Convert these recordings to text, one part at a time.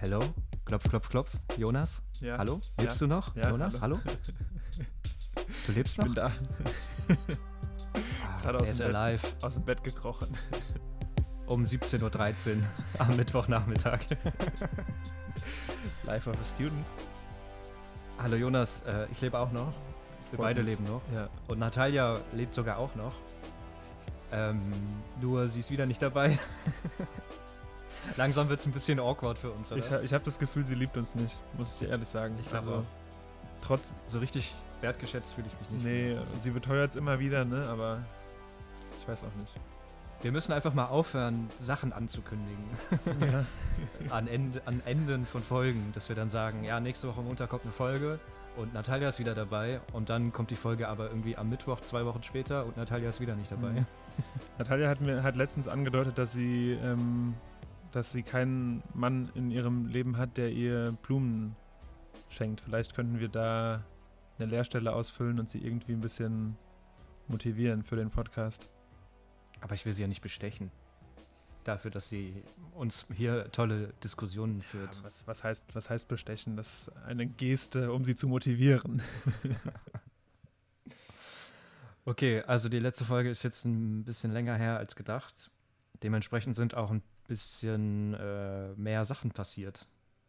Hello? Klopf, klopf, klopf. Jonas? Ja. Hallo? Lebst Ja. du noch? Ja, Jonas, hallo? Du lebst Ich noch? bin da Ah, gerade er aus ist dem Bett. alive. aus dem Bett gekrochen. Um 17.13 Uhr am Mittwochnachmittag. Life of a Student. Hallo Jonas, äh, ich lebe auch noch. Wir Freut beide leben noch. Ja. Und Natalia lebt sogar auch noch. Ähm, nur sie ist wieder nicht dabei. Langsam wird es ein bisschen awkward für uns, oder? Ich, ich habe das Gefühl, sie liebt uns nicht, muss ich dir ehrlich sagen. Ich glaube also, trotz, so richtig wertgeschätzt fühle ich mich nicht. nee, sie beteuert es immer wieder, ne, aber ich weiß auch nicht. Wir müssen einfach mal aufhören, Sachen anzukündigen. ja. an, Ende, an Enden von Folgen, dass wir dann sagen, ja, nächste Woche Montag kommt eine Folge und Natalia ist wieder dabei und dann kommt die Folge aber irgendwie am Mittwoch zwei Wochen später und Natalia ist wieder nicht dabei. Mhm. Natalia hat mir hat letztens angedeutet, dass sie, ähm, dass sie keinen Mann in ihrem Leben hat, der ihr Blumen schenkt. Vielleicht könnten wir da eine Leerstelle ausfüllen und sie irgendwie ein bisschen motivieren für den Podcast. Aber ich will sie ja nicht bestechen. Dafür, dass sie uns hier tolle Diskussionen führt. Ja, was, was, heißt, was heißt bestechen? Das ist eine Geste, um sie zu motivieren. Okay, also die letzte Folge ist jetzt ein bisschen länger her als gedacht. Dementsprechend sind auch ein bisschen äh, mehr Sachen passiert,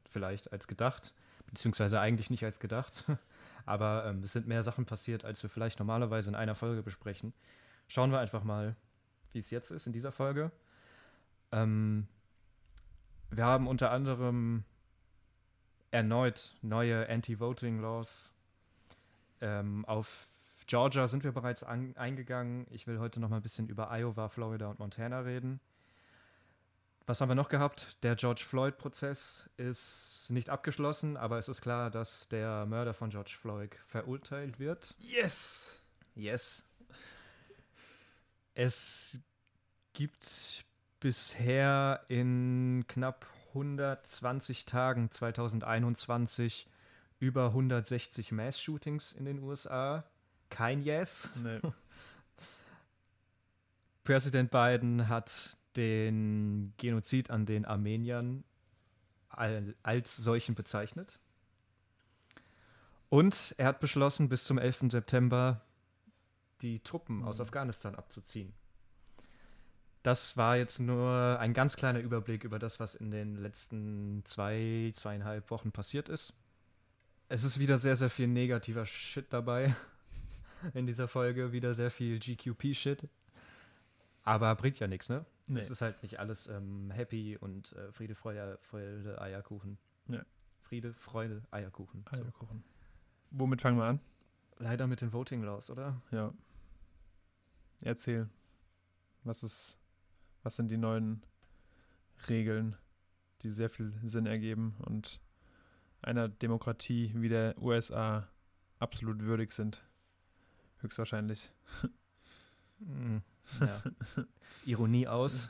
vielleicht als gedacht, beziehungsweise eigentlich nicht als gedacht. Aber ähm, es sind mehr Sachen passiert, als wir vielleicht normalerweise in einer Folge besprechen. Schauen wir einfach mal, wie es jetzt ist in dieser Folge. Ähm, wir haben unter anderem erneut neue Anti-Voting-Laws ähm, auf Georgia sind wir bereits an, eingegangen. Ich will heute noch mal ein bisschen über Iowa, Florida und Montana reden. Was haben wir noch gehabt? Der George Floyd-Prozess ist nicht abgeschlossen, aber es ist klar, dass der Mörder von George Floyd verurteilt wird. Yes! Yes. Es gibt bisher in knapp 120 Tagen 2021 über 160 Mass-Shootings in den USA. Kein Yes. Nee. Präsident Biden hat den Genozid an den Armeniern al- als solchen bezeichnet. Und er hat beschlossen, bis zum 11. September die Truppen aus Mhm. Afghanistan abzuziehen. Das war jetzt nur ein ganz kleiner Überblick über das, was in den letzten zwei, zweieinhalb Wochen passiert ist. Es ist wieder sehr, sehr viel negativer Shit dabei in dieser Folge. Wieder sehr viel GQP-Shit. Aber bringt ja nichts, ne? Nee. Es ist halt nicht alles ähm, happy und äh, Friede, Freude, Freude, Eierkuchen. Ja. Friede, Freude, Eierkuchen. So. Eierkuchen. Womit fangen wir an? Leider mit den Voting Laws, oder? Ja. Erzähl. Was ist, was sind die neuen Regeln, die sehr viel Sinn ergeben und einer Demokratie wie der USA absolut würdig sind? Höchstwahrscheinlich. Ja. Ironie aus.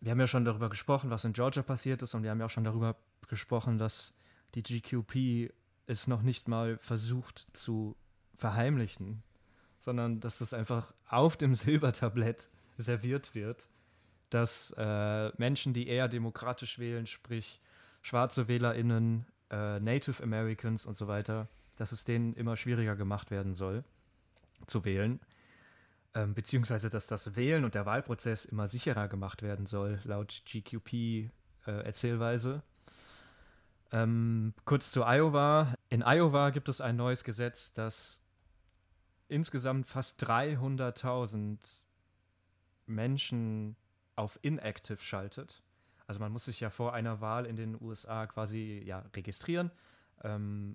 Wir haben ja schon darüber gesprochen, was in Georgia passiert ist, und wir haben ja auch schon darüber gesprochen, dass die GQP es noch nicht mal versucht zu verheimlichen, sondern dass es einfach auf dem Silbertablett serviert wird, dass äh, Menschen, die eher demokratisch wählen, sprich schwarze WählerInnen, äh, Native Americans und so weiter, dass es denen immer schwieriger gemacht werden soll, zu wählen ähm, beziehungsweise dass das Wählen und der Wahlprozess immer sicherer gemacht werden soll, laut GQP-Erzählweise. ähm, kurz zu Iowa. In Iowa gibt es ein neues Gesetz, das insgesamt fast 300.000 Menschen auf inactive schaltet. Also man muss sich ja vor einer Wahl in den USA quasi ja, registrieren. Ähm,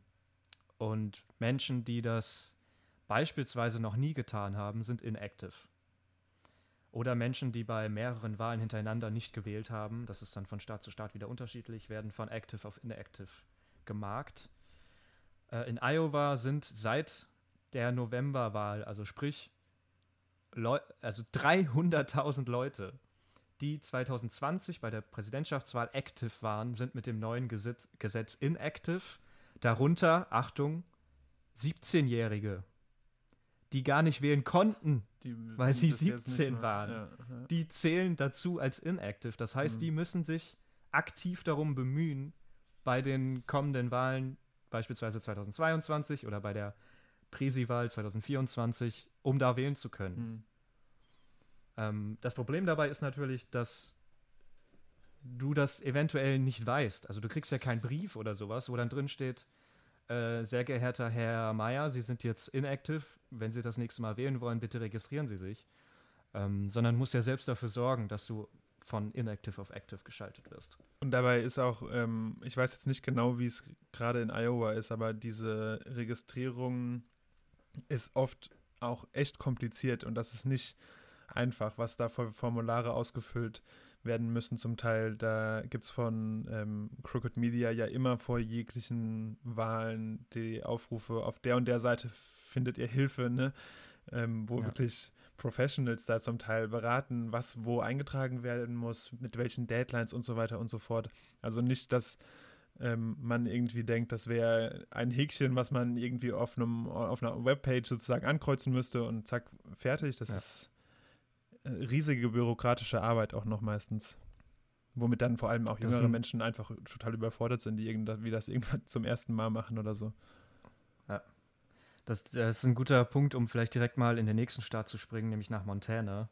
und Menschen, die das beispielsweise noch nie getan haben, sind inactive. Oder Menschen, die bei mehreren Wahlen hintereinander nicht gewählt haben, das ist dann von Staat zu Staat wieder unterschiedlich, werden von active auf inactive gemarkt. Äh, in Iowa sind seit der Novemberwahl, also sprich Leu also 300.000 Leute, die 2020 bei der Präsidentschaftswahl active waren, sind mit dem neuen Gesetz, Gesetz inactive. Darunter, Achtung, 17-Jährige, die gar nicht wählen konnten, Die, Weil sie das jetzt nicht 17 mal- waren. Ja, ja. die zählen dazu als inactive. Das heißt, Mhm. die müssen sich aktiv darum bemühen, bei den kommenden Wahlen, beispielsweise 2022 oder bei der Präsiwahl 2024, um da wählen zu können. Mhm. Ähm, das Problem dabei ist natürlich, dass du das eventuell nicht weißt. Also du kriegst ja keinen Brief oder sowas, wo dann drin steht, äh, sehr geehrter Herr Mayer, Sie sind jetzt inactive. Wenn Sie das nächste Mal wählen wollen, bitte registrieren Sie sich. Ähm, sondern musst ja selbst dafür sorgen, dass du von inactive auf active geschaltet wirst. Und dabei ist auch, ähm, ich weiß jetzt nicht genau, wie es gerade in Iowa ist, aber diese Registrierung ist oft auch echt kompliziert und das ist nicht einfach, was da für Formulare ausgefüllt werden müssen zum Teil. Da gibt es von ähm, Crooked Media ja immer vor jeglichen Wahlen die Aufrufe, auf der und der Seite findet ihr Hilfe, ne? Ähm, wo ja. wirklich Professionals da zum Teil beraten, was wo eingetragen werden muss, mit welchen Deadlines und so weiter und so fort. Also nicht, dass ähm, man irgendwie denkt, das wäre ein Häkchen, was man irgendwie auf, einem, auf einer Webpage sozusagen ankreuzen müsste und zack, fertig. Das ja. ist riesige bürokratische Arbeit auch noch meistens. Womit dann vor allem auch jüngere sind, Menschen einfach total überfordert sind, die irgendwie das irgendwann zum ersten Mal machen oder so. Ja. Das, das, ist ein guter Punkt, um vielleicht direkt mal in den nächsten Staat zu springen, nämlich nach Montana.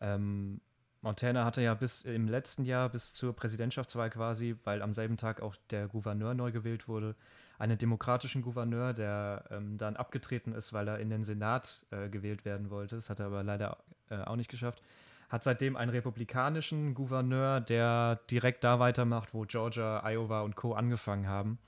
Ähm, Montana hatte ja bis im letzten Jahr, bis zur Präsidentschaftswahl quasi, weil am selben Tag auch der Gouverneur neu gewählt wurde, einen demokratischen Gouverneur, der ähm, dann abgetreten ist, weil er in den Senat äh, gewählt werden wollte. Das hat er aber leider äh, auch nicht geschafft. Hat seitdem einen republikanischen Gouverneur, der direkt da weitermacht, wo Georgia, Iowa und Co. angefangen haben.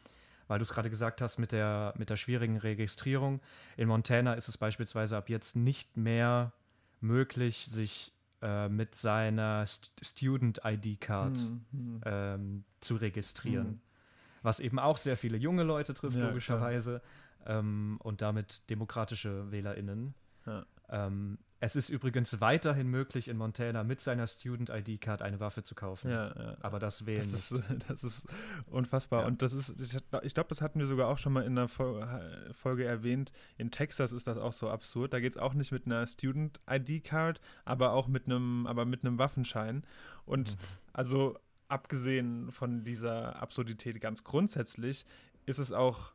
Weil du es gerade gesagt hast mit der, mit der schwierigen Registrierung. In Montana ist es beispielsweise ab jetzt nicht mehr möglich, sich äh, mit seiner St Student ID Card mhm. ähm, zu registrieren. Mhm. Was eben auch sehr viele junge Leute trifft, ja, logischerweise, ähm, und damit demokratische WählerInnen. Ja. Ähm, es ist übrigens weiterhin möglich, in Montana mit seiner Student ID Card eine Waffe zu kaufen. Ja, ja. Aber das wählen das ist, das ist unfassbar. Ja. Und das ist, ich glaube, das hatten wir sogar auch schon mal in einer Folge erwähnt. In Texas ist das auch so absurd. Da geht es auch nicht mit einer Student ID Card, aber auch mit einem, aber mit einem Waffenschein. Und mhm. also abgesehen von dieser Absurdität ganz grundsätzlich, ist es auch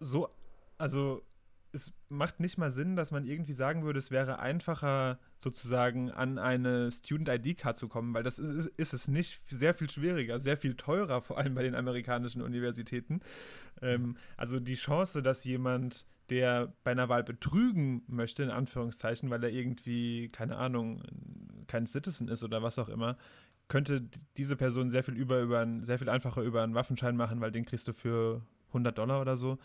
so, also es macht nicht mal Sinn, dass man irgendwie sagen würde, es wäre einfacher, sozusagen an eine Student-ID-Card zu kommen, weil das ist, ist, es nicht sehr viel schwieriger, sehr viel teurer, vor allem bei den amerikanischen Universitäten. Ähm, also die Chance, dass jemand, der bei einer Wahl betrügen möchte, in Anführungszeichen, weil er irgendwie, keine Ahnung, kein Citizen ist oder was auch immer, könnte diese Person sehr viel über, über ein, sehr viel einfacher über einen Waffenschein machen, weil den kriegst du für 100 Dollar oder so.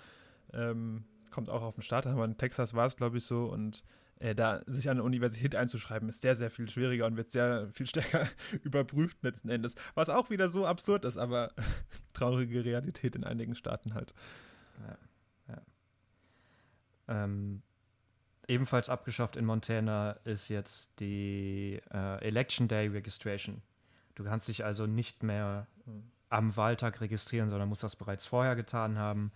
Ähm, kommt auch auf den Start, aber in Texas war es, glaube ich, so. Und äh, da sich an eine Universität einzuschreiben, ist sehr, sehr viel schwieriger und wird sehr viel stärker überprüft letzten Endes. Was auch wieder so absurd ist, aber traurige Realität in einigen Staaten halt. Ja, ja. Ähm, ebenfalls abgeschafft in Montana ist jetzt die äh, Election Day Registration. Du kannst dich also nicht mehr am Wahltag registrieren, sondern musst das bereits vorher getan haben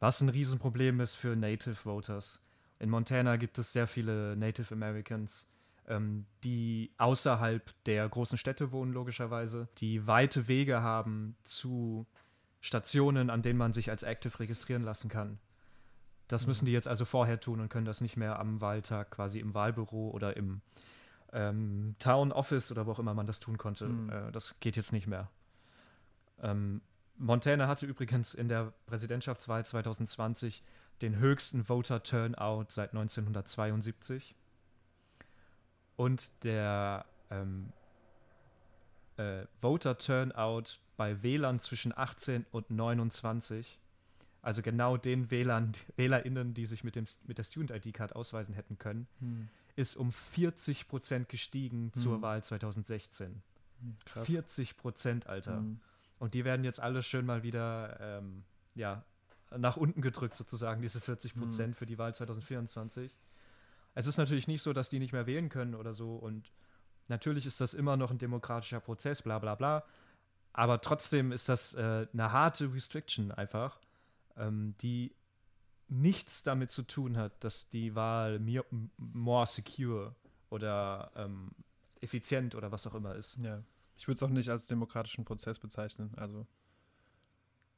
was ein Riesenproblem ist für Native Voters. In Montana gibt es sehr viele Native Americans, ähm, die außerhalb der großen Städte wohnen, logischerweise, die weite Wege haben zu Stationen, an denen man sich als Active registrieren lassen kann. Das müssen die jetzt also vorher tun und können das nicht mehr am Wahltag quasi im Wahlbüro oder im ähm, Town Office oder wo auch immer man das tun konnte. Mhm. Äh, das geht jetzt nicht mehr. Ähm, Montana hatte übrigens in der Präsidentschaftswahl 2020 den höchsten Voter-Turnout seit 1972. Und der ähm, äh, Voter-Turnout bei Wählern zwischen 18 und 29, also genau den Wählern, WählerInnen, die sich mit, dem, mit der Student-ID-Card ausweisen hätten können, hm. ist um 40 Prozent gestiegen hm. zur Wahl 2016. Hm, krass. 40 Prozent, Alter. Hm. Und die werden jetzt alle schön mal wieder, ähm, ja, nach unten gedrückt sozusagen, diese 40 Prozent mhm. für die Wahl 2024. Es ist natürlich nicht so, dass die nicht mehr wählen können oder so und natürlich ist das immer noch ein demokratischer Prozess, bla bla bla. Aber trotzdem ist das äh, eine harte Restriction einfach, ähm, die nichts damit zu tun hat, dass die Wahl more secure oder ähm, effizient oder was auch immer ist. Ja. Ich würde es auch nicht als demokratischen Prozess bezeichnen. Also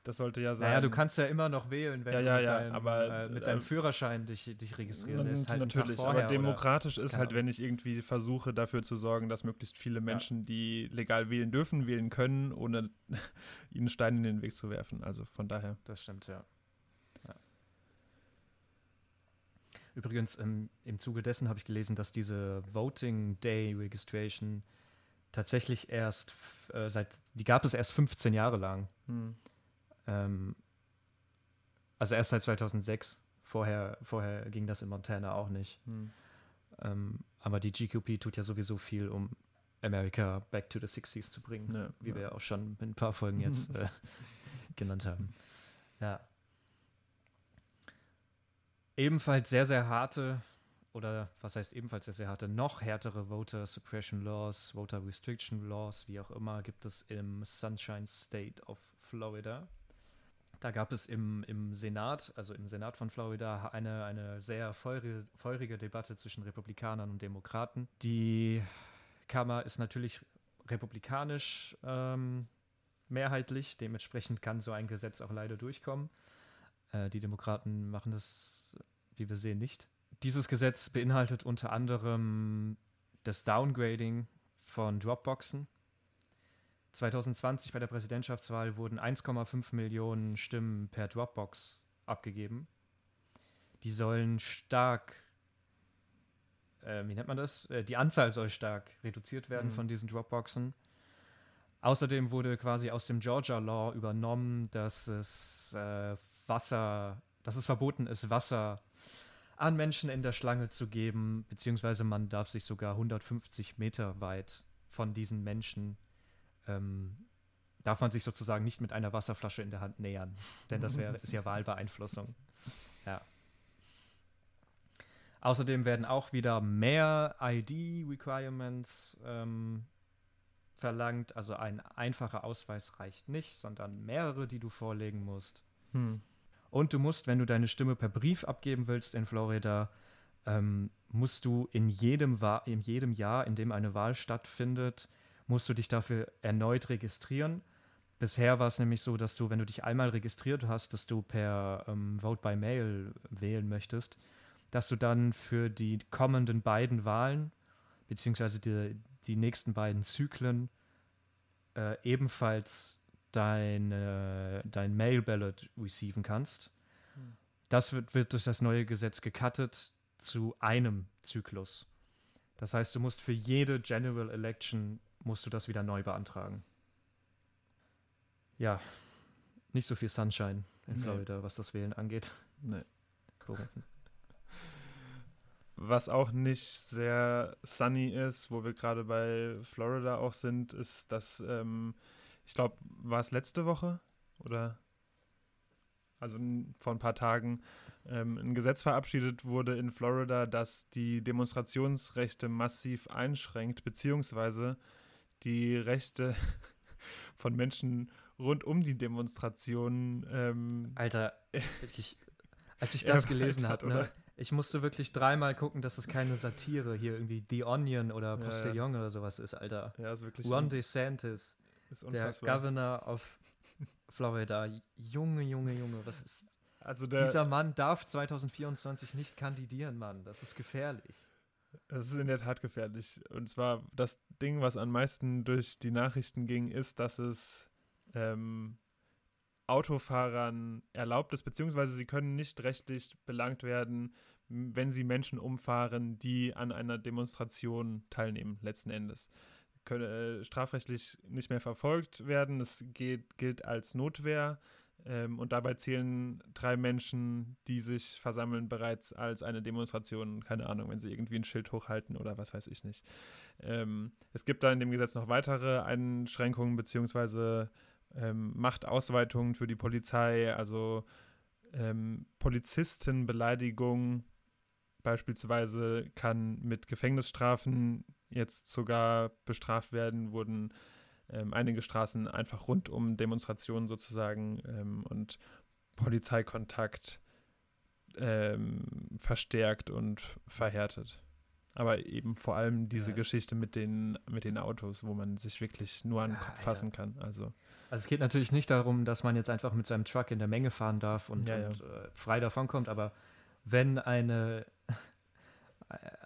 das sollte ja sein. Naja, du kannst ja immer noch wählen, wenn Ja, du ja, mit, ja, deinem, aber, äh, mit äh, deinem Führerschein dich, dich registrieren lässt. Halt natürlich, vorher aber demokratisch ist keine halt, wenn ich irgendwie versuche, dafür zu sorgen, dass möglichst viele Menschen, die legal wählen dürfen, wählen können, ohne ihnen Steine in den Weg zu werfen. Also von daher. Oder? Das stimmt, ja. ja. Übrigens, im, im Zuge dessen habe ich gelesen, dass diese Voting Day Registration tatsächlich erst äh, seit, die gab es erst 15 Jahre lang. Hm. Ähm, also erst seit 2006. Vorher, vorher ging das in Montana auch nicht. Hm. Ähm, aber die GQP tut ja sowieso viel, um America back to the 60s zu bringen, Ja, wie ja. wir ja auch schon in ein paar Folgen jetzt äh, genannt haben. Ja. Ebenfalls sehr, sehr harte, oder was heißt ebenfalls sehr, sehr harte, noch härtere Voter Suppression Laws, Voter Restriction Laws, wie auch immer, gibt es im Sunshine State of Florida. Da gab es im, im Senat, also im Senat von Florida, eine, eine sehr feurige, feurige Debatte zwischen Republikanern und Demokraten. Die Kammer ist natürlich republikanisch ähm, mehrheitlich, dementsprechend kann so ein Gesetz auch leider durchkommen. Äh, die Demokraten machen das, wie wir sehen, nicht. Dieses Gesetz beinhaltet unter anderem das Downgrading von Dropboxen. 2020 bei der Präsidentschaftswahl wurden 1,5 Millionen Stimmen per Dropbox abgegeben. Die sollen stark, äh, wie nennt man das? Äh, die Anzahl soll stark reduziert werden Mhm. von diesen Dropboxen. Außerdem wurde quasi aus dem Georgia Law übernommen, dass es äh, Wasser, dass es verboten ist, Wasser an Menschen in der Schlange zu geben, beziehungsweise man darf sich sogar 150 Meter weit von diesen Menschen ähm, darf man sich sozusagen nicht mit einer Wasserflasche in der Hand nähern, denn das wäre ja Wahlbeeinflussung. Ja. Außerdem werden auch wieder mehr ID-Requirements ähm, verlangt. Also ein einfacher Ausweis reicht nicht, sondern mehrere, die du vorlegen musst. Hm. Und du musst, wenn du deine Stimme per Brief abgeben willst in Florida, ähm, musst du in jedem, in jedem Jahr, in dem eine Wahl stattfindet, musst du dich dafür erneut registrieren. Bisher war es nämlich so, dass du, wenn du dich einmal registriert hast, dass du per ähm, Vote by Mail wählen möchtest, dass du dann für die kommenden beiden Wahlen, beziehungsweise die, die nächsten beiden Zyklen, äh, ebenfalls deine, dein Mail-Ballot receiven kannst. Das wird, wird durch das neue Gesetz gecuttet zu einem Zyklus. Das heißt, du musst für jede General Election musst du das wieder neu beantragen. Ja, nicht so viel Sunshine in Nee. Florida, was das Wählen angeht. Nee. Korrekt. Was auch nicht sehr sunny ist, wo wir gerade bei Florida auch sind, ist, dass, ähm, ich glaube, war es letzte Woche oder also vor ein paar Tagen ähm, ein Gesetz verabschiedet wurde in Florida, das die Demonstrationsrechte massiv einschränkt, beziehungsweise die Rechte von Menschen rund um die Demonstrationen ähm, Alter, wirklich, als ich das gelesen habe, ne, oder? ich musste wirklich dreimal gucken, dass es keine Satire hier irgendwie The Onion oder Ja, ja. Postillon oder sowas ist, Alter. Ja, ist wirklich Ron DeSantis, der. Governor of Florida. Junge, Junge, Junge, was ist. also der, Dieser Mann darf 2024 nicht kandidieren, Mann. Das ist gefährlich. Es ist in der Tat gefährlich. Und zwar das Ding, was am meisten durch die Nachrichten ging, ist, dass es ähm, Autofahrern erlaubt ist, beziehungsweise sie können nicht rechtlich belangt werden, wenn sie Menschen umfahren, die an einer Demonstration teilnehmen, letzten Endes. Können äh, strafrechtlich nicht mehr verfolgt werden. Es geht, gilt als Notwehr. Ähm, und dabei zählen drei Menschen, die sich versammeln, bereits als eine Demonstration. Keine Ahnung, wenn sie irgendwie ein Schild hochhalten oder was weiß ich nicht. Ähm, es gibt da in dem Gesetz noch weitere Einschränkungen beziehungsweise ähm, Machtausweitungen für die Polizei, also ähm, Polizistenbeleidigung beispielsweise kann mit Gefängnisstrafen jetzt sogar bestraft werden, wurden ähm, einige Straßen einfach rund um Demonstrationen sozusagen ähm, und Polizeikontakt ähm, verstärkt und verhärtet. Aber eben vor allem diese Ja. Geschichte mit den, mit den Autos, wo man sich wirklich nur an den Ja, Kopf Alter. fassen kann. Also, Also es geht natürlich nicht darum, dass man jetzt einfach mit seinem Truck in der Menge fahren darf und, ja. und äh, frei davonkommt, aber wenn eine,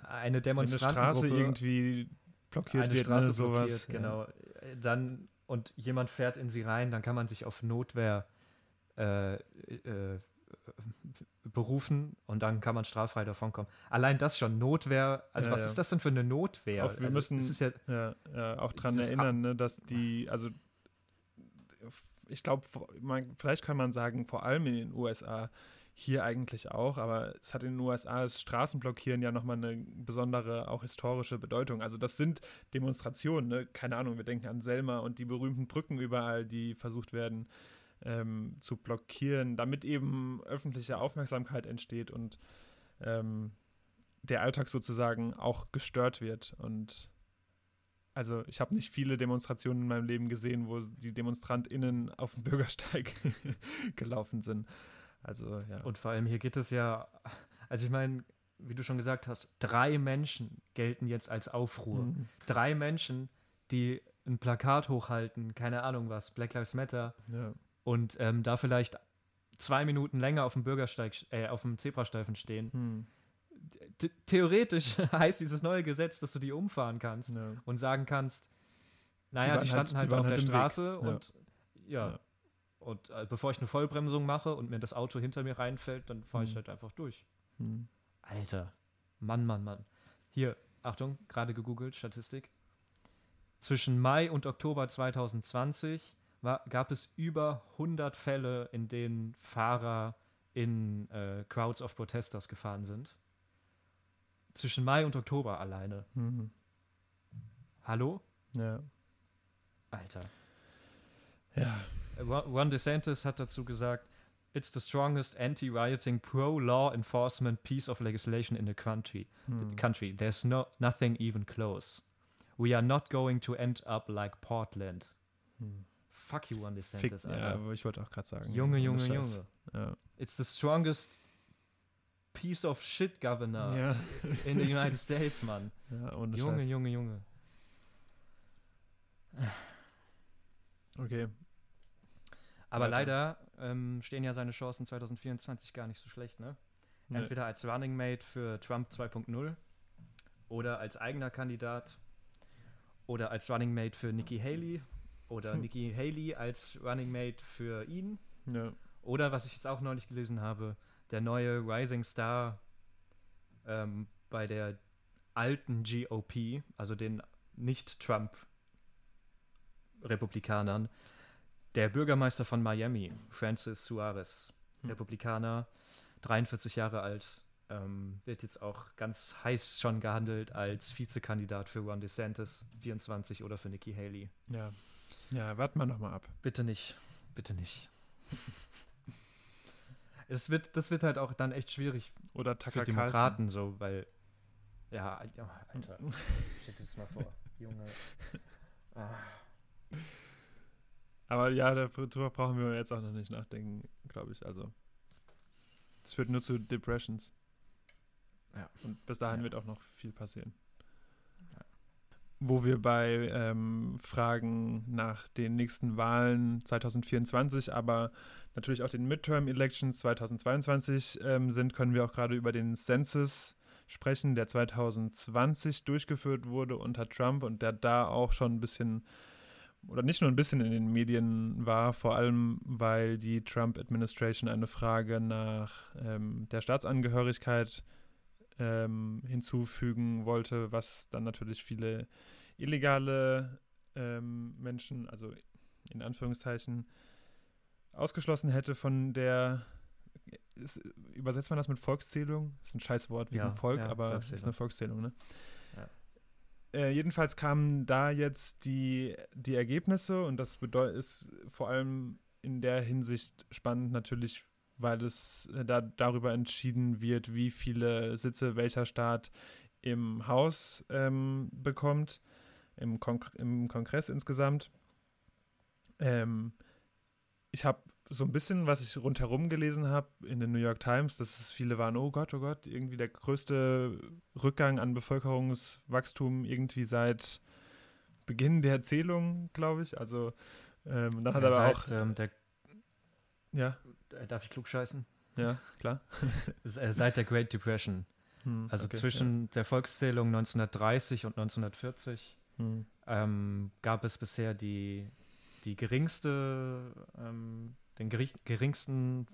eine wenn eine Demonstrantengruppe Straße irgendwie blockiert eine wird, Straße ne, sowas. blockiert, genau, dann und jemand färt in sie rein, dann kann man sich auf Notwehr äh, äh, berufen und dann kann man straffrei davonkommen. Allein das schon, Notwehr, also Ja, was ja. ist das denn für eine Notwehr? Auch wir also, müssen- ja, auch daran erinnern, ne, dass die, also ich glaube, vielleicht kann man sagen, vor allem in den USA, hier eigentlich auch, aber es hat in den USA das Straßenblockieren ja nochmal eine besondere, auch historische Bedeutung. Also das sind Demonstrationen, ne? keine Ahnung, wir denken an Selma und die berühmten Brücken überall, die versucht werden ähm, zu blockieren, damit eben öffentliche Aufmerksamkeit entsteht und ähm, der Alltag sozusagen auch gestört wird. Und also ich habe nicht viele Demonstrationen in meinem Leben gesehen, wo die DemonstrantInnen auf dem Bürgersteig gelaufen sind. Also ja. Und vor allem hier geht es ja, also ich meine, wie du schon gesagt hast, drei Menschen gelten jetzt als Aufruhr. Mhm. Drei Menschen, die ein Plakat hochhalten, keine Ahnung was, Black Lives Matter, ja. und ähm, da vielleicht zwei Minuten länger auf dem Bürgersteig, äh, auf dem Zebrastreifen stehen. Hm. Th theoretisch heißt dieses neue Gesetz, dass du die umfahren kannst ja. und sagen kannst, naja, die, halt- standen die halt, waren auf halt der Weg. Straße Ja. und ja. Ja. Und äh, bevor ich eine Vollbremsung mache und mir das Auto hinter mir reinfällt, dann fahre ich Hm. halt einfach durch. Hm. Alter. Mann, Mann, Mann. Hier, Achtung, gerade gegoogelt, Statistik. Zwischen Mai und Oktober 2020 war, gab es über 100 Fälle, in denen Fahrer in äh, Crowds of Protesters gefahren sind. Zwischen Mai und Oktober alleine. Mhm. Hallo? Ja. Alter. Ja. Ron DeSantis hat dazu gesagt, It's the strongest anti-rioting, pro-law enforcement piece of legislation in the country. Hm. the country. There's no nothing even close. We are not going to end up like Portland. Hm. Fuck you, Ron Fick, DeSantis, ja, Alter. aber ich wollte auch gerade sagen. Junge, Junge. Junge. Ja. It's the strongest piece of shit governor Ja. in the United States, Mann. ja, Junge, Scheiß. Junge, Junge. Okay. Aber Weiter. leider ähm, stehen ja seine Chancen 2024 gar nicht so schlecht, ne? Nee. Entweder als Running Mate für Trump 2.0 oder als eigener Kandidat oder als Running Mate für Nikki Haley oder Hm. Nikki Haley als Running Mate für ihn Ja. oder was ich jetzt auch neulich gelesen habe, der neue Rising Star ähm, bei der alten GOP, also den Nicht-Trump-Republikanern, der Bürgermeister von Miami, Francis Suarez, Hm. Republikaner, 43 Jahre alt, ähm, wird jetzt auch ganz heiß schon gehandelt als Vizekandidat für Ron DeSantis, 24 oder für Nikki Haley. Ja. Ja, warten wir nochmal ab. Bitte nicht. Bitte nicht. es wird, das wird halt auch dann echt schwierig Oder für Tucker Demokraten so, weil ja, Alter, stell dir das mal vor, Junge. Ah. Aber ja, darüber brauchen wir jetzt auch noch nicht nachdenken, glaube ich. Also, es führt nur zu Depressions. Ja. Und bis dahin Ja. wird auch noch viel passieren. Ja. Wo wir bei ähm, Fragen nach den nächsten Wahlen 2024, aber natürlich auch den Midterm-Elections 2022 ähm, sind, können wir auch gerade über den Census sprechen, der 2020 durchgeführt wurde unter Trump und der da auch schon ein bisschen oder nicht nur ein bisschen in den Medien war, vor allem weil die Trump-Administration eine Frage nach ähm, der Staatsangehörigkeit ähm, hinzufügen wollte, was dann natürlich viele illegale ähm, Menschen, also in Anführungszeichen, ausgeschlossen hätte von der. Ist, übersetzt man das mit Volkszählung? Ist ein scheiß Wort wegen Ja, Volk, ja, aber es ist eine Volkszählung, ne? Äh, jedenfalls kamen da jetzt die, die Ergebnisse und das ist vor allem in der Hinsicht spannend natürlich, weil es äh, da darüber entschieden wird, wie viele Sitze welcher Staat im Haus ähm, bekommt, im, Konk im Kongress insgesamt. Ähm, ich habe so ein bisschen, was ich rundherum gelesen habe in den New York Times, dass es viele waren, oh Gott, oh Gott, irgendwie der größte Rückgang an Bevölkerungswachstum irgendwie seit Beginn der Erzählung, glaube ich. Also ähm, dann hat Ja, er aber seit, auch. ähm, der, Ja, äh, darf ich klug scheißen? ja, klar. Äh, Seit der Great Depression. Hm, Also okay, zwischen der Volkszählung 1930 und 1940 Ja. Hm, ähm, gab es bisher die, die geringste, ähm, den geri geringsten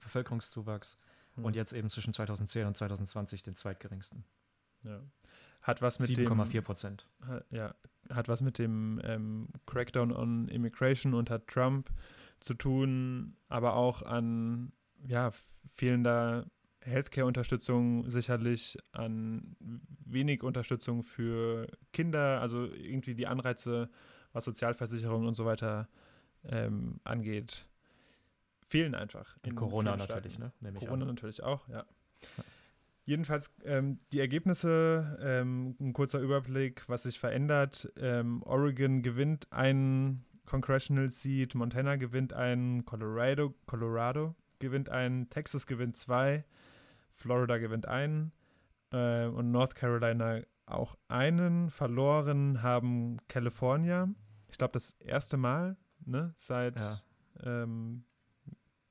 Bevölkerungszuwachs hm, und jetzt eben zwischen 2010 und 2020 den zweitgeringsten. Ja. Hat was mit dem. 7,4 Prozent. Ja, hat was mit dem ähm, Crackdown on Immigration unter Trump zu tun, aber auch an ja, fehlender Healthcare-Unterstützung sicherlich, an wenig Unterstützung für Kinder, also irgendwie die Anreize, was Sozialversicherung und so weiter ähm, angeht, fehlen einfach. In Corona natürlich, ne? Nehme Corona natürlich auch, ja. Jedenfalls ähm, die Ergebnisse, ähm, ein kurzer Überblick, was sich verändert. Ähm, Oregon gewinnt einen Congressional Seat, Montana gewinnt einen, Colorado, Colorado gewinnt einen, Texas gewinnt zwei, Florida gewinnt einen äh, und North Carolina auch einen. Verloren haben California. Ich glaube, das erste Mal ne, seit Ja. ähm,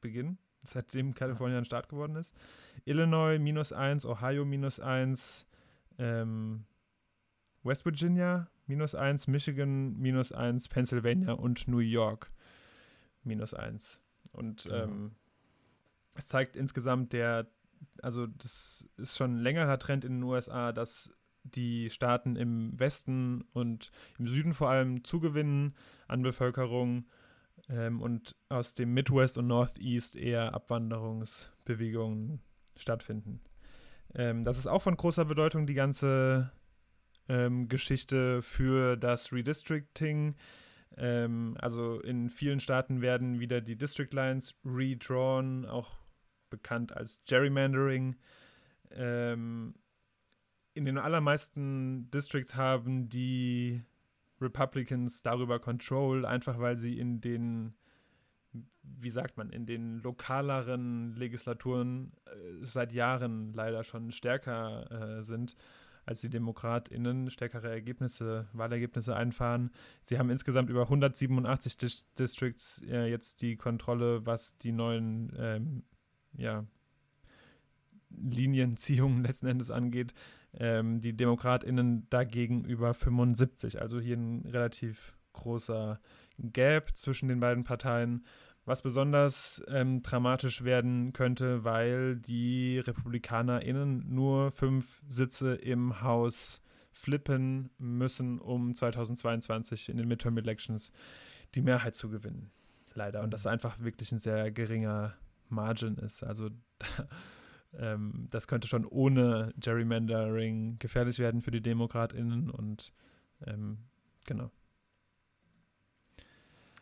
Beginn, seitdem Kalifornien ein Staat geworden ist. Illinois minus eins, Ohio minus eins, ähm, West Virginia minus eins, Michigan minus eins, Pennsylvania und New York minus eins. Und Genau. ähm, es zeigt insgesamt der, also das ist schon ein längerer Trend in den USA, dass die Staaten im Westen und im Süden vor allem zugewinnen an Bevölkerung ähm, und aus dem Midwest und Northeast eher Abwanderungsbewegungen stattfinden. Ähm, das ist auch von großer Bedeutung, die ganze ähm, Geschichte für das Redistricting. Ähm, also in vielen Staaten werden wieder die District Lines redrawn, auch bekannt als Gerrymandering. Ähm, in den allermeisten Districts haben die Republicans darüber Control, einfach weil sie in den, wie sagt man, in den lokaleren Legislaturen äh, seit Jahren leider schon stärker äh, sind als die DemokratInnen, stärkere Ergebnisse, Wahlergebnisse einfahren. Sie haben insgesamt über 187 Dis Districts äh, jetzt die Kontrolle, was die neuen ähm, ja, Linienziehungen letzten Endes angeht. Ähm, die DemokratInnen dagegen über 75. Also hier ein relativ großer Gap zwischen den beiden Parteien, was besonders ähm, dramatisch werden könnte, weil die RepublikanerInnen nur fünf Sitze im Haus flippen müssen, um 2022 in den Midterm Elections die Mehrheit zu gewinnen. Leider. Und das einfach wirklich ein sehr geringer Margin ist. Also da, ähm, das könnte schon ohne Gerrymandering gefährlich werden für die DemokratInnen und ähm, genau.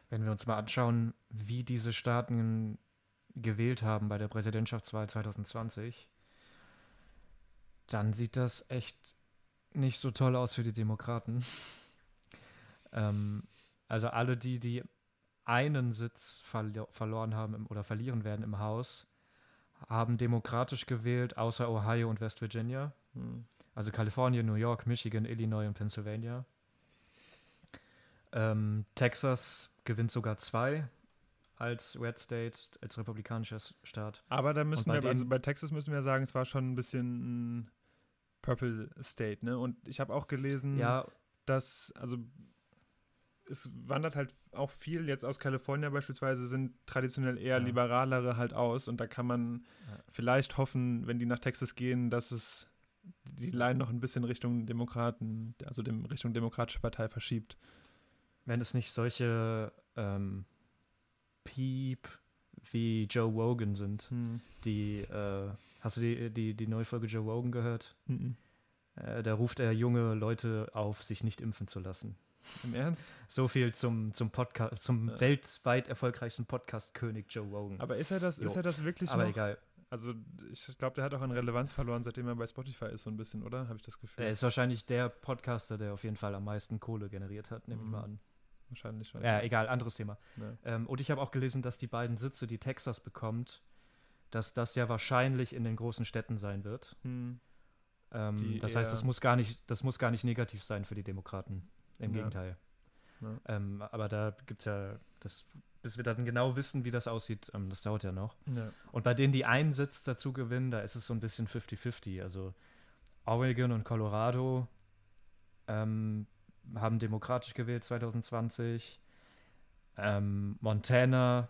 Wenn wir uns mal anschauen, wie diese Staaten gewählt haben bei der Präsidentschaftswahl 2020, dann sieht das echt nicht so toll aus für die Demokraten. ähm, also alle die, die einen Sitz verlo verloren haben im, oder verlieren werden im Haus, haben demokratisch gewählt, außer Ohio und West Virginia. Hm. Also Kalifornien, New York, Michigan, Illinois und Pennsylvania. Ähm, Texas gewinnt sogar zwei als Red State, als republikanischer Staat. Aber da müssen bei wir, also bei Texas müssen wir sagen, es war schon ein bisschen ein Purple State, ne? Und ich habe auch gelesen, Ja, dass, also es wandert halt auch viel jetzt aus Kalifornien beispielsweise, sind traditionell eher Ja. liberalere halt aus und da kann man Ja. vielleicht hoffen, wenn die nach Texas gehen, dass es die Line noch ein bisschen Richtung Demokraten, also dem Richtung Demokratische Partei verschiebt. wenn es nicht solche ähm, Piep wie Joe Rogan sind, die, äh, hast du die, die, die neue Folge Joe Rogan gehört? Mhm. Äh, da ruft er junge Leute auf, sich nicht impfen zu lassen. Im Ernst? So viel zum, zum Podcast, zum Ja. weltweit erfolgreichsten Podcast-König Joe Rogan. Aber ist er das, ist er das wirklich Aber noch? egal. Also ich glaube, der hat auch an Relevanz verloren, seitdem er bei Spotify ist, so ein bisschen, oder? Habe ich das Gefühl. Er ist wahrscheinlich der Podcaster, der auf jeden Fall am meisten Kohle generiert hat, nehme ich Mhm. mal an. wahrscheinlich schon. Ja, egal, anderes Thema. Ja. Ähm, und ich habe auch gelesen, dass die beiden Sitze, die Texas bekommt, dass das ja wahrscheinlich in den großen Städten sein wird. Hm. Ähm, das heißt, das muss, gar nicht, das muss gar nicht negativ sein für die Demokraten. Im Ja. Gegenteil. Ja. Ähm, aber da gibt es ja, das, bis wir dann genau wissen, wie das aussieht, ähm, das dauert ja noch. Ja. Und bei denen, die einen Sitz dazu gewinnen, da ist es so ein bisschen 50-50. Also Oregon und Colorado ähm, haben demokratisch gewählt 2020. Ähm, Montana,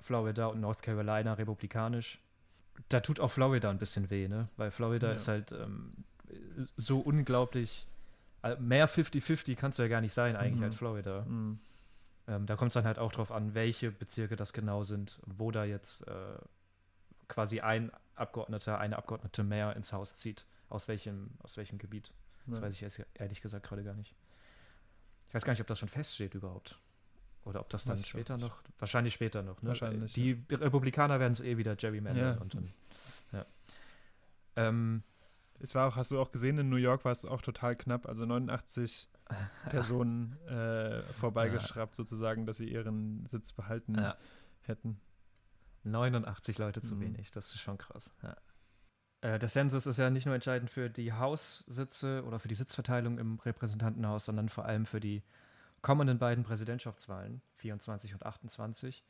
Florida und North Carolina republikanisch. Da tut auch Florida ein bisschen weh, ne? Weil Florida ist halt ähm, so unglaublich. Äh, Mehr 50-50 kannst du ja gar nicht sein, eigentlich, Mhm. als Florida. Hm. Ähm, da kommt es dann halt auch drauf an, welche Bezirke das genau sind, wo da jetzt äh, quasi ein Abgeordneter, eine Abgeordnete mehr ins Haus zieht. Aus welchem, aus welchem Gebiet. Das Ja. weiß ich ehrlich gesagt gerade gar nicht. Ich weiß gar nicht, ob das schon feststeht überhaupt. Oder ob das dann Weiß später noch. Wahrscheinlich später noch. Ne? Wahrscheinlich, Die Republikaner werden es eh wieder Gerrymandern. Ja. Und dann, ja. Ähm, Es war auch, hast du auch gesehen, in New York war es auch total knapp. Also 89 Personen äh, vorbeigeschraubt sozusagen, dass sie ihren Sitz behalten ja. hätten. 89 Leute zu Mhm. wenig, das ist schon krass. Ja. Äh, der Census ist ja nicht nur entscheidend für die Haussitze oder für die Sitzverteilung im Repräsentantenhaus, sondern vor allem für die kommenden beiden Präsidentschaftswahlen, 24 und 28.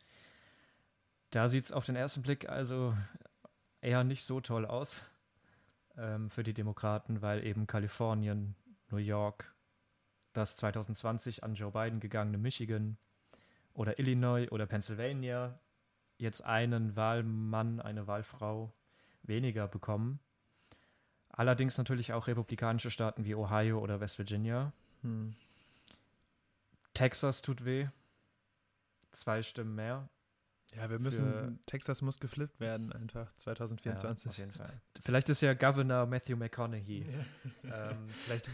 Da sieht es auf den ersten Blick also eher nicht so toll aus ähm, für die Demokraten, weil eben Kalifornien, New York, das 2020 an Joe Biden gegangene Michigan oder Illinois oder Pennsylvania jetzt einen Wahlmann, eine Wahlfrau weniger bekommen. Allerdings natürlich auch republikanische Staaten wie Ohio oder West Virginia. Hm. Texas tut weh. Zwei Stimmen mehr. Ja, wir müssen, Texas muss geflippt werden einfach Ja, 2024. auf jeden Fall. Vielleicht ist ja Governor Matthew McConaughey. ähm, vielleicht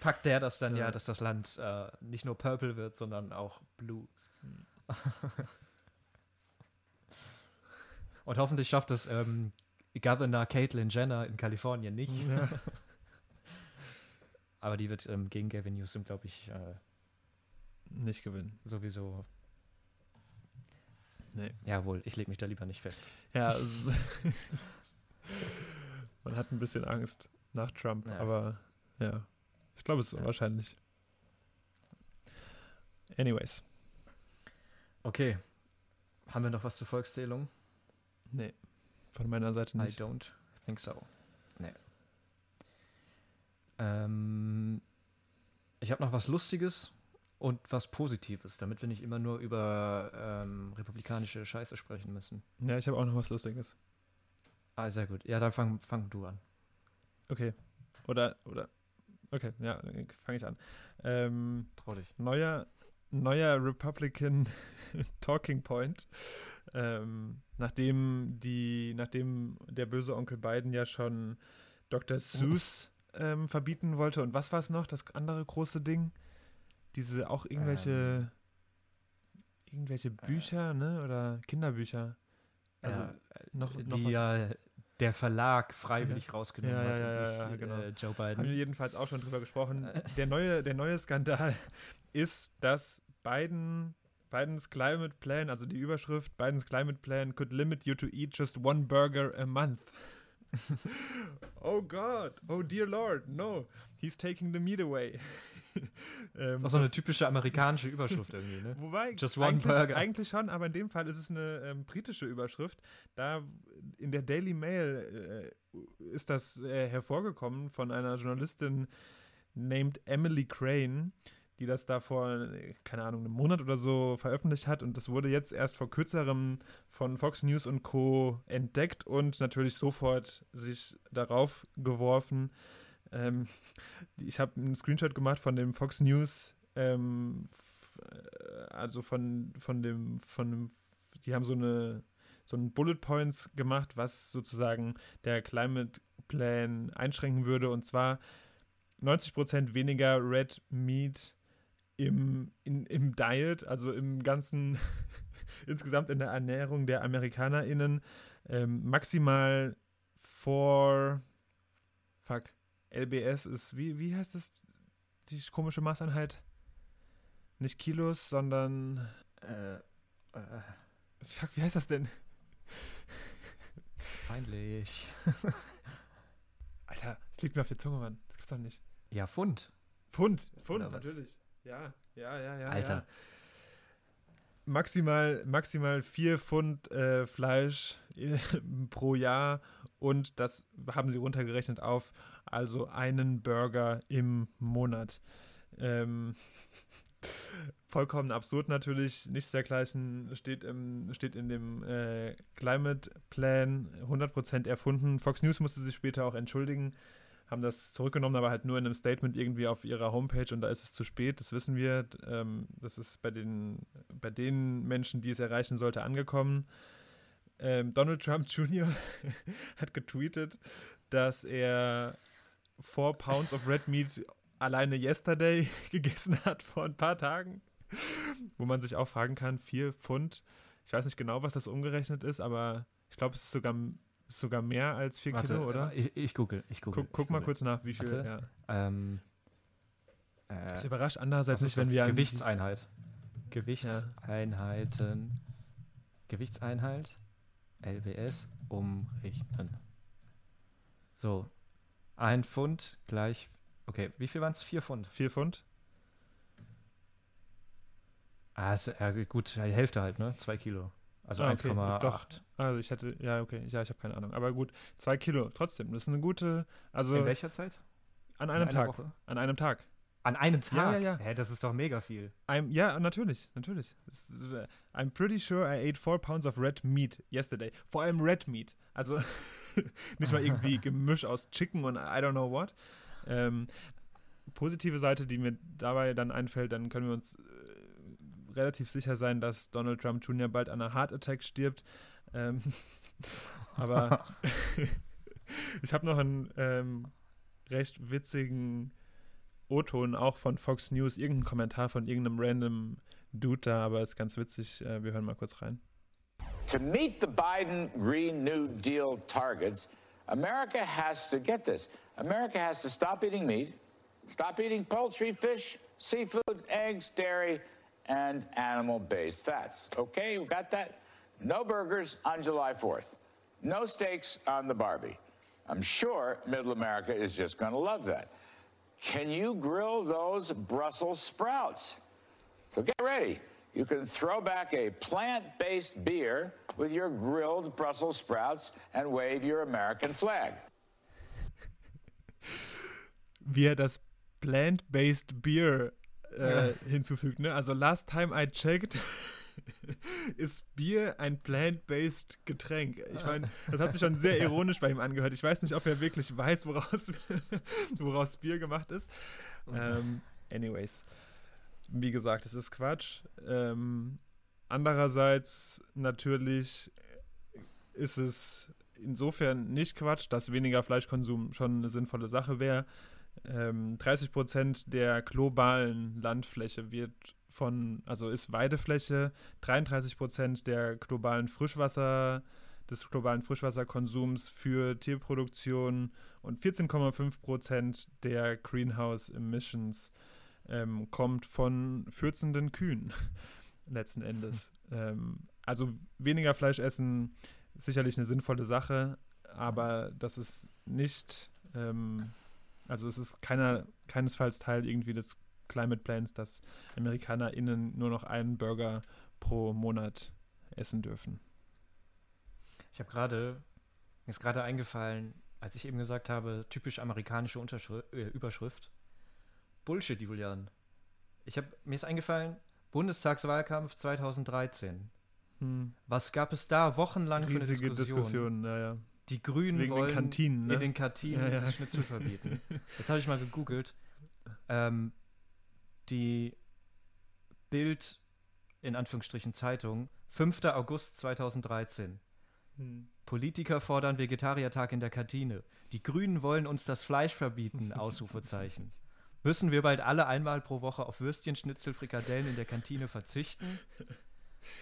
packt der das dann ja, Ja. dass das Land äh, nicht nur purple wird, sondern auch blue. Hm. Und hoffentlich schafft es ähm, Governor Caitlyn Jenner in Kalifornien nicht. Ja. Aber die wird ähm, gegen Gavin Newsom, glaube ich, äh, Nicht gewinnen. sowieso. Nee. Jawohl, ich lege mich da lieber nicht fest. Ja, also, man hat ein bisschen Angst nach Trump, Ja. aber ja, ich glaube, es ist unwahrscheinlich. Anyways, Okay. Haben wir noch was zur Volkszählung? nee, von meiner Seite I nicht. don't think so. Nee. Ähm, ich habe noch was Lustiges und was Positives, damit wir nicht immer nur über ähm, republikanische Scheiße sprechen müssen. Ja, ich habe auch noch was Lustiges. Ah, sehr gut. Ja, dann fang, fang du an. Okay. Oder, oder, okay, ja, fange ich an. Ähm, Trau dich. neuer, neuer Republican Talking Point. Ähm, nachdem die, nachdem der böse Onkel Biden ja schon Dr. Seuss ähm, verbieten wollte. Und was war es noch? Das andere große Ding? Diese auch irgendwelche, irgendwelche Bücher, ne? Oder Kinderbücher. Also ja, noch- noch die was- ja der Verlag freiwillig rausgenommen Ja, ja, hat ja, ja, nicht ja, genau. äh, Joe Haben wir Biden. jedenfalls auch schon drüber gesprochen. Der neue, der neue Skandal ist, dass Biden, Bidens Climate Plan, also die Überschrift, Bidens Climate Plan could limit you to eat just one burger a month. oh God, oh dear Lord, no, he's taking the meat away. ähm, Das ist auch so eine typische amerikanische Überschrift irgendwie, ne? Wobei, Just one eigentlich, burger. eigentlich schon, aber in dem Fall ist es eine ähm, britische Überschrift. Da in der Daily Mail äh, ist das äh, hervorgekommen von einer Journalistin named Emily Crane, die das da vor, keine Ahnung, einem Monat oder so veröffentlicht hat. Und das wurde jetzt erst vor kürzerem von Fox News und Co. entdeckt und natürlich sofort sich darauf geworfen. Ähm, ich habe einen Screenshot gemacht von dem Fox News, ähm, äh, also von, von dem, von dem, die haben so eine so ein Bullet Points gemacht, was sozusagen der Climate Plan einschränken würde. Und zwar 90% weniger Red Meat im, in, im Diet, also im ganzen, insgesamt in der Ernährung der AmerikanerInnen, ähm, maximal vor, fuck, LBS ist, wie, wie heißt das, die komische Maßeinheit? Nicht Kilos, sondern. Äh, äh, Fuck, wie heißt das denn? peinlich. Alter, es liegt mir auf der Zunge, Mann. Das gibt's doch nicht. Ja, Pfund. Pfund, Pfund, natürlich. Ja, ja, ja, ja. Alter. Ja. Maximal, maximal vier Pfund äh, Fleisch pro Jahr und das haben sie runtergerechnet auf also einen Burger im Monat. Ähm, vollkommen absurd natürlich, nichts dergleichen steht, im, steht in dem äh, Climate Plan 100% erfunden. Fox News musste sich später auch entschuldigen, haben das zurückgenommen, aber halt nur in einem Statement irgendwie auf ihrer Homepage und da ist es zu spät, das wissen wir. Ähm, das ist bei den, bei den Menschen, die es erreichen sollte, angekommen. Ähm, Donald Trump Jr. hat getweetet, dass er 4 Pounds of Red Meat alleine yesterday gegessen hat vor ein paar Tagen. Wo man sich auch fragen kann, 4 Pfund. Ich weiß nicht genau, was das umgerechnet ist, aber ich glaube, es ist sogar, sogar mehr als 4 Warte, Kilo, oder? äh, Ich, ich google, ich google. Guck, guck ich mal google. kurz nach, wie viel. Warte. Ja. Ähm, Das äh, überrascht andererseits nicht, wenn das? wir an Gewichtseinheit. Gewichtseinheiten. Gewichtseinheit. LBS umrechnen. So. Ein Pfund gleich. Okay, wie viel waren es? Vier Pfund. 4 Pfund. Ah, ist, ja, gut, die Hälfte halt, ne? Zwei Kilo. Also Ah, okay, ist 1,8. doch- Also ich hätte, ja, okay, ja, ich habe keine Ahnung. Aber gut, 2 Kilo, trotzdem. Das ist eine gute, also In welcher Zeit? an In einem Tag. Woche? An einem Tag. An einem Tag? Ja, ja, ja. Hä, das ist doch mega viel. I'm, ja, natürlich, natürlich. Äh, I'm pretty sure I ate four pounds of red meat yesterday. Vor allem red meat. Also nicht mal irgendwie Gemisch aus Chicken und I don't know what. Ähm, positive Seite, die mir dabei dann einfällt, dann können wir uns äh, relativ sicher sein, dass Donald Trump Jr. bald an einer Heart Attack stirbt. Ähm, aber ich habe noch einen ähm, recht witzigen O-Ton auch von Fox News, irgendein Kommentar von irgendeinem random Dude da, aber ist ganz witzig. Äh, wir hören mal kurz rein. To meet the Biden Green New Deal targets, America has to get this. America has to stop eating meat, stop eating poultry, fish, seafood, eggs, dairy, and animal based fats. Okay, you got that? No burgers on July 4th. No steaks on the Barbie. I'm sure Middle America is just going to love that. Can you grill those Brussels sprouts? So get ready. You can throw back a plant based beer with your grilled Brussels sprouts and wave your American flag. Wie er das Plant-Based Beer äh, hinzufügt. Ne? Also, last time I checked, ist Bier ein Plant-Based Getränk. Ich meine, das hat sich schon sehr ironisch bei ihm angehört. Ich weiß nicht, ob er wirklich weiß, woraus, woraus Bier gemacht ist. Ähm, anyways, wie gesagt, es ist Quatsch. Ähm, andererseits natürlich ist es insofern nicht Quatsch, dass weniger Fleischkonsum schon eine sinnvolle Sache wäre. Ähm, 30 Prozent der globalen Landfläche wird von, also ist Weidefläche, 33 Prozent der globalen Frischwasser, des globalen Frischwasserkonsums für Tierproduktion und 14,5 Prozent der Greenhouse Emissions ähm, kommt von fürzenden Kühen letzten Endes. ähm, also weniger Fleisch essen ist sicherlich eine sinnvolle Sache, aber das ist nicht, ähm, also es ist keiner, keinesfalls Teil irgendwie des Climate Plans, dass AmerikanerInnen nur noch einen Burger pro Monat essen dürfen. Ich habe gerade, mir ist gerade eingefallen, als ich eben gesagt habe, typisch amerikanische Unterschri äh, Überschrift. Bullshit, Julian. Ich habe, mir ist eingefallen, Bundestagswahlkampf 2013. Hm. Was gab es da wochenlang für eine Riesige Diskussion? Diskussion, naja. Die Grünen Wegen den wollen Kantinen, ne? in den Kantinen Ja, ja. das Schnitzel verbieten. Jetzt habe ich mal gegoogelt. Ähm, die Bild, in Anführungsstrichen Zeitung, 5. August 2013. Hm. Politiker fordern Vegetariertag in der Kantine. Die Grünen wollen uns das Fleisch verbieten, Ausrufezeichen. Müssen wir bald alle einmal pro Woche auf Würstchen, Schnitzel, Frikadellen in der Kantine verzichten?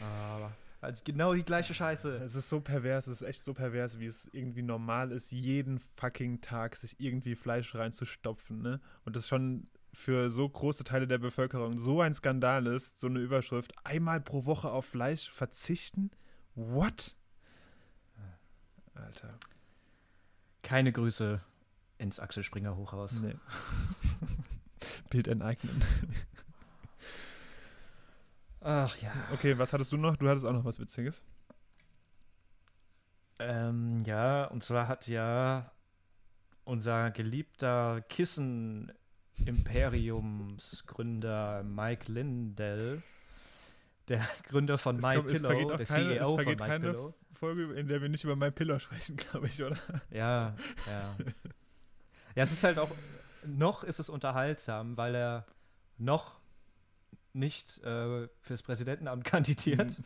Aber also genau die gleiche Scheiße. Es ist so pervers, es ist echt so pervers, wie es irgendwie normal ist, jeden fucking Tag sich irgendwie Fleisch reinzustopfen, ne? Und das schon für so große Teile der Bevölkerung so ein Skandal ist, so eine Überschrift, einmal pro Woche auf Fleisch verzichten? What? Alter. Keine Grüße ins Axel Springer Hochhaus. Nee. Bild enteignen. Ach ja. Okay, was hattest du noch? Du hattest auch noch was Witziges. Ähm, ja, und zwar hat ja unser geliebter Kissen-Imperiumsgründer Mike Lindell, der Gründer von Es My kommt- es vergeht Pillow, auch der keine- es CEO von vergeht My keine Pillow. Folge, in der wir nicht über mein Pillow sprechen, glaube ich, oder? Ja, ja. Ja, es ist halt auch, noch ist es unterhaltsam, weil er noch nicht äh, fürs Präsidentenamt kandidiert.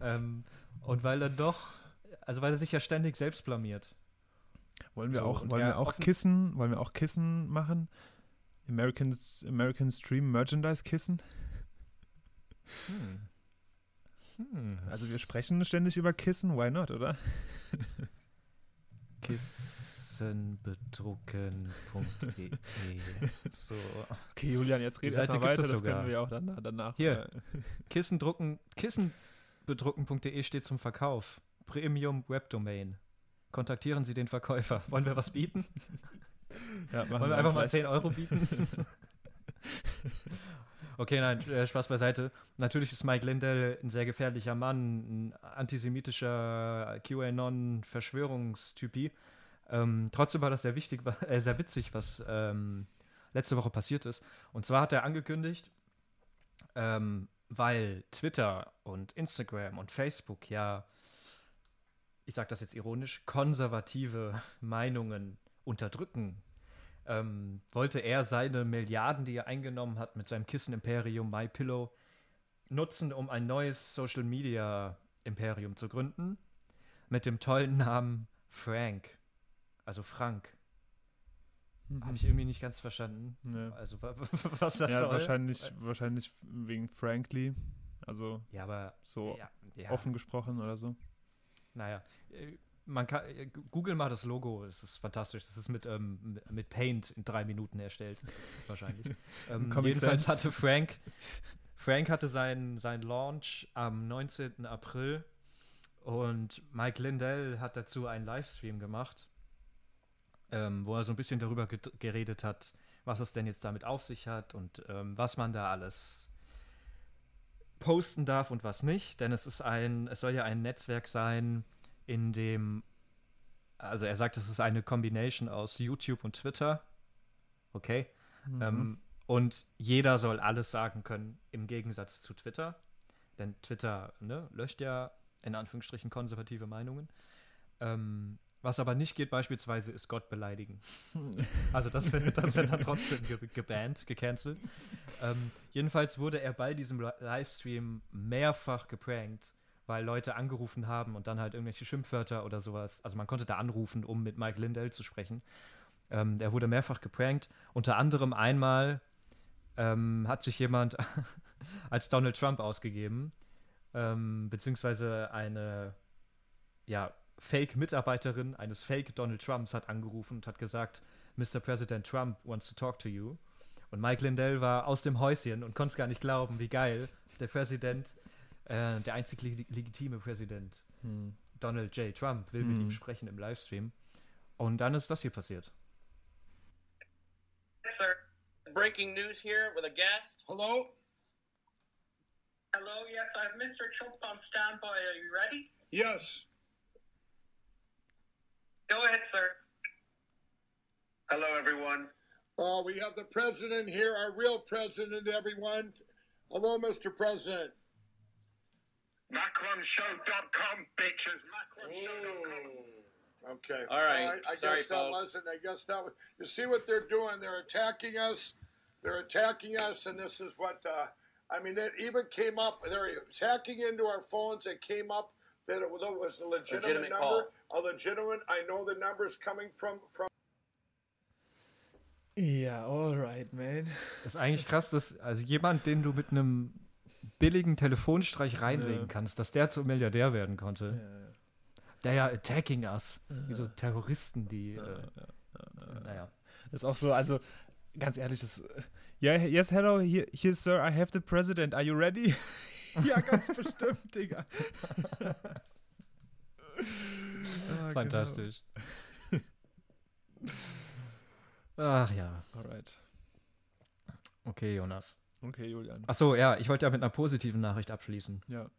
ähm, und weil er doch, also weil er sich ja ständig selbst blamiert. Wollen wir So, auch, wollen wir auch Kissen, wollen wir auch Kissen machen? Americans, American Stream Merchandise Kissen? Hm. Hm. Also wir sprechen ständig über Kissen, why not, oder? Kissenbedrucken.de So. Okay, Julian, jetzt red Seite erst mal gibt weiter, das sogar. können wir auch dann, danach. Hier. äh, Kissendrucken, Kissenbedrucken.de steht zum Verkauf. Premium Webdomain. Kontaktieren Sie den Verkäufer. Wollen wir was bieten? Ja, machen Wollen wir einfach mal gleich. 10 Euro bieten? okay, nein, äh, Spaß beiseite. Natürlich ist Mike Lindell ein sehr gefährlicher Mann, ein antisemitischer QAnon-Verschwörungstypi. Ähm, trotzdem war das sehr wichtig, äh, sehr witzig, was ähm, letzte Woche passiert ist. Und zwar hat er angekündigt, ähm, weil Twitter und Instagram und Facebook ja, ich sage das jetzt ironisch, konservative Meinungen unterdrücken, ähm, wollte er seine Milliarden, die er eingenommen hat mit seinem Kissen-Imperium MyPillow, nutzen, um ein neues Social-Media-Imperium zu gründen. Mit dem tollen Namen Frank. Also Frank. Habe ich irgendwie nicht ganz verstanden. Ja, Also, wa- wa- was das ja soll. wahrscheinlich, wahrscheinlich wegen Frankly, also Ja, aber so ja, ja. offen gesprochen oder so. Naja, äh, man kann, äh, google mal das Logo, es ist fantastisch. Das ist mit, ähm, mit Paint in drei Minuten erstellt, wahrscheinlich. ähm, jedenfalls Sans. hatte Frank, Frank hatte seinen sein Launch am 19. April und Mike Lindell hat dazu einen Livestream gemacht, ähm, wo er so ein bisschen darüber geredet hat, was es denn jetzt damit auf sich hat und ähm, was man da alles posten darf und was nicht, denn es ist ein, es soll ja ein Netzwerk sein, in dem, also er sagt, es ist eine Combination aus YouTube und Twitter, okay, Mhm. ähm, und jeder soll alles sagen können, im Gegensatz zu Twitter, denn Twitter ne, löscht ja in Anführungsstrichen konservative Meinungen. Ähm, was aber nicht geht beispielsweise, ist Gott beleidigen. Also das wird, das wird dann trotzdem ge gebannt, gecancelt. Ähm, jedenfalls wurde er bei diesem Li- Livestream mehrfach geprankt, weil Leute angerufen haben und dann halt irgendwelche Schimpfwörter oder sowas. Also man konnte da anrufen, um mit Mike Lindell zu sprechen. Ähm, er wurde mehrfach geprankt. Unter anderem einmal ähm, hat sich jemand als Donald Trump ausgegeben, ähm, beziehungsweise eine ja, Fake-Mitarbeiterin eines Fake-Donald Trumps hat angerufen und hat gesagt, Mr. President Trump wants to talk to you. Und Mike Lindell war aus dem Häuschen und konnte es gar nicht glauben, wie geil der Präsident, äh, der einzig leg legitime Präsident, Hm. Donald J. Trump, will mit Hm. ihm sprechen im Livestream. Und dann ist das hier passiert. sir. Breaking news here with a guest. Hello? Hello, yes, I have Mr. Trump on standby. Are you ready? Yes. Go ahead, sir. Hello, everyone. Uh, we have the president here, our real president, everyone. Hello, Mr. President. MacronShow.com, bitches. Macron. Okay. All right. I Sorry, guess that folks. wasn't. I guess that was. You see what they're doing? They're attacking us. They're attacking us, and this is what. Uh, I mean, that even came up. They're attacking into our phones. It came up that it was a legitimate, Legitimate number. A legitimate. I know the numbers coming from from. Ja, alright, man. Das ist eigentlich krass, dass also jemand, den du mit einem billigen Telefonstreich reinlegen Ja. kannst, dass der zum Milliardär werden konnte. Der ja attacking us. Wie so Terroristen, die. Äh, die naja. Ist auch so, also ganz ehrlich, das, Yeah, yes, hello, here, here, sir, I have the president. Are you ready? ja, ganz bestimmt, Digga. Ah, Fantastisch. Ach ja. Genau. Alright. Okay, Jonas. Okay, Julian. Achso, ja, ich wollte ja mit einer positiven Nachricht abschließen. Ja.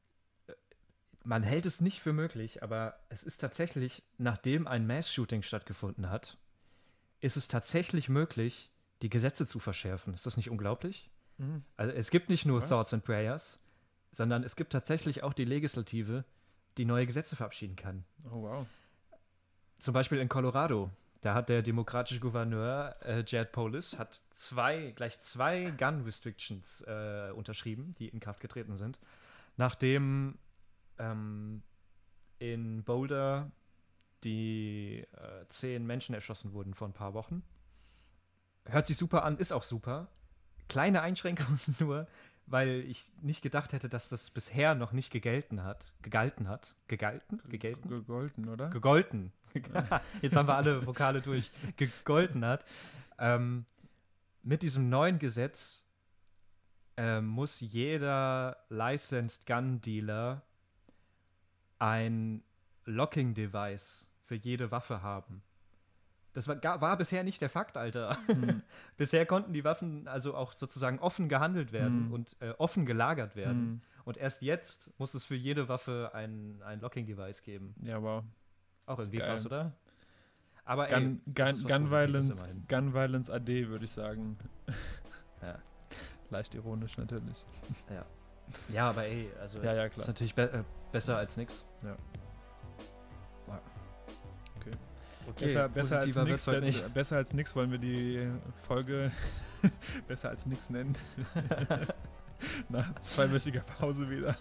Man hält es nicht für möglich, aber es ist tatsächlich, nachdem ein Mass-Shooting stattgefunden hat, ist es tatsächlich möglich, die Gesetze zu verschärfen. Ist das nicht unglaublich? Mhm. Also es gibt nicht nur Was? Thoughts and Prayers, sondern es gibt tatsächlich auch die Legislative, die neue Gesetze verabschieden kann. Oh, wow. Zum Beispiel in Colorado. Da hat der demokratische Gouverneur äh, Jared Polis hat zwei, gleich zwei Gun Restrictions äh, unterschrieben, die in Kraft getreten sind, nachdem ähm, in Boulder die äh, zehn Menschen erschossen wurden vor ein paar Wochen. Hört sich super an, ist auch super. Kleine Einschränkung nur, weil ich nicht gedacht hätte, dass das bisher noch nicht gegelten hat. Gegalten hat. Gegalten? Gegelten? Gegolten, oder? gegolten. Jetzt haben wir alle Vokale durch. Gegolten hat. Ähm, mit diesem neuen Gesetz ähm, muss jeder Licensed Gun Dealer ein Locking Device für jede Waffe haben. Das war, war bisher nicht der Fakt, Alter. bisher konnten die Waffen also auch sozusagen offen gehandelt werden Hm. und äh, offen gelagert werden. Hm. Und erst jetzt muss es für jede Waffe ein, ein Locking Device geben. Ja, wow. Auch irgendwie Geil. krass, oder? Aber Gun, ey, Gun, Gun, Violence. Gun Violence AD, würde ich sagen. Ja. Leicht ironisch natürlich. Ja, aber ey, also Ja, ja, klar. ist natürlich be äh, besser als nix. Ja. Ja. Okay, besser, besser, als nix, denn- nicht. besser als nix wollen wir die Folge besser als nix nennen. Nach zweiwöchiger Pause wieder.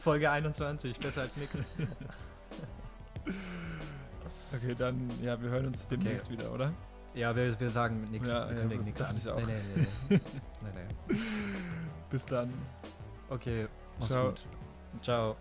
Folge 21, besser als nix. Okay, dann, ja, wir hören uns demnächst wieder, oder? ja, wir, wir sagen nix. Ja, wir ja, kündigen nix dachte an. ich auch. Nee, nee. nee. nee, nee. Bis dann. Okay, mach's Ciao. gut. Ciao.